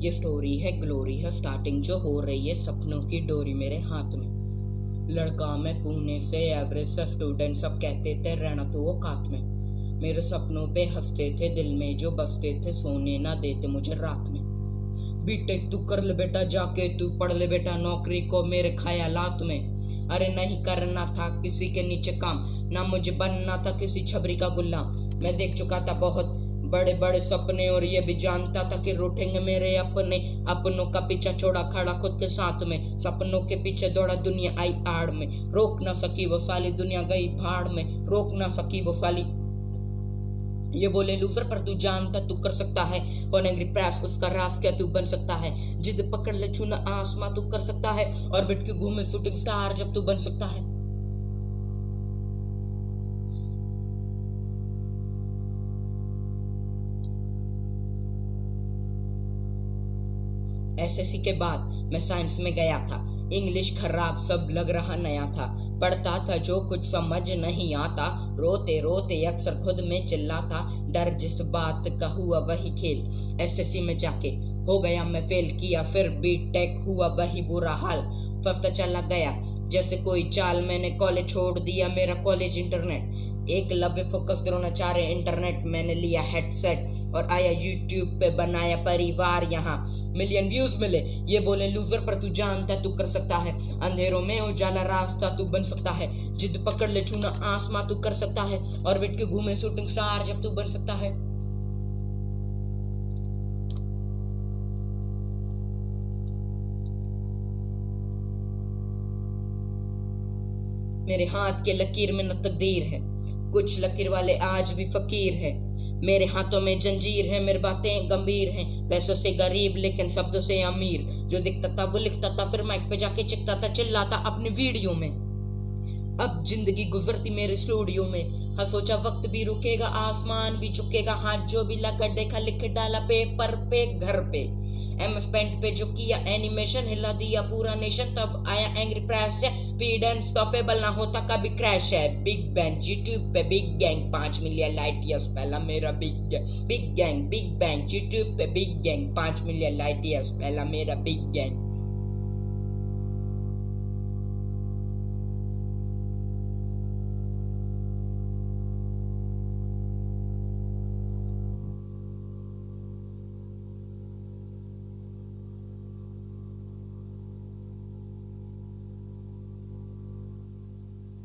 ये स्टोरी है ग्लोरी है स्टार्टिंग जो हो रही है सपनों की डोरी मेरे हाथ में। लड़का मैं पुणे से एवरेज सा स्टूडेंट सब कहते थे, रहना तो वो कात में। मेरे सपनों पे हँसते थे, दिल में जो बसते थे, सोने ना देते मुझे रात में। बीटेक तू कर ले बेटा, जाके तू पढ़ ले बेटा, नौकरी को मेरे ख्यालात में। अरे नहीं करना था किसी के नीचे काम, ना मुझे बनना था किसी छबरी का गुलाम। मैं देख चुका था बहुत बड़े बड़े सपने और ये भी जानता था कि रूठेंगे मेरे अपने अपनों का पीछा छोड़ा खड़ा खुद के साथ में। सपनों के पीछे दौड़ा दुनिया आई आड़ में। रोक ना सकी वो साली दुनिया गई भाड़ में। रोक ना सकी वो साली। ये बोले, लूजर, पर तू जानता, तू कर सकता है। प्रेस, उसका रास क्या तू बन सकता है? जिद पकड़ ले, छूना आसमां तू कर सकता है। और बिट के घूमे, शूटिंग स्टार जब तू बन सकता है? एसएससी के बाद मैं साइंस में गया था। इंग्लिश खराब सब लग रहा नया था। पढ़ता था जो कुछ समझ नहीं आता। रोते रोते अक्सर खुद में चिल्लाता। डर जिस बात का हुआ वही खेल। एसएससी में जाके हो गया मैं फेल किया, फिर बी टेक हुआ वही बुरा हाल। फफ्ता चला गया। जैसे कोई चाल मैंने कॉलेज छोड़ दिया, मेरा कॉलेज इंटरनेट एक लव्य फोकस द्रोणाचार्य इंटरनेट मैंने लिया हेडसेट और आया यूट्यूब पे बनाया परिवार यहाँ। मिलियन व्यूज़ मिले। ये बोले लूजर पर तू जानता है, तू कर सकता है। अंधेरों में उजाला रास्ता, तू बन सकता है। जिद पकड़ ले, छूना आसमां, तू कर सकता है। और बिट के घूमे शूटिंग स्टार जब तू बन सकता है। मेरे हाथ के लकीर में न तकदीर है। कुछ लकीर वाले आज भी फकीर है। मेरे हाथों में जंजीर है, मेरी बातें गंभीर हैं। पैसों से गरीब, लेकिन शब्दों से अमीर। जो दिखता था, वो लिखता था, फिर माइक पे जाके चिकता था, चिल्लाता अपनी वीडियो में। अब ज़िंदगी गुजरती मेरे स्टूडियो में। हाँ सोचा वक्त भी रुकेगा, आसमान भी चुकेगा, हाथ जो भी लगा, देखा, लिख डाला, पेपर पे, घर पे। एम पेंट पे जो किया एनिमेशन हिला दिया पूरा नेशन तब आया एंग्री क्रैश है। स्पीड एंड स्टॉपेबल ना होता कभी क्रैश है। बिग बैंग यूट्यूब पे बिग गैंग पाँच मिलियन लाइट ईयर्स पहला मेरा big big gang big bang YouTube पे बिग गैंग पाँच मिलियन लाइट ईयर्स पहला मेरा बिग गैंग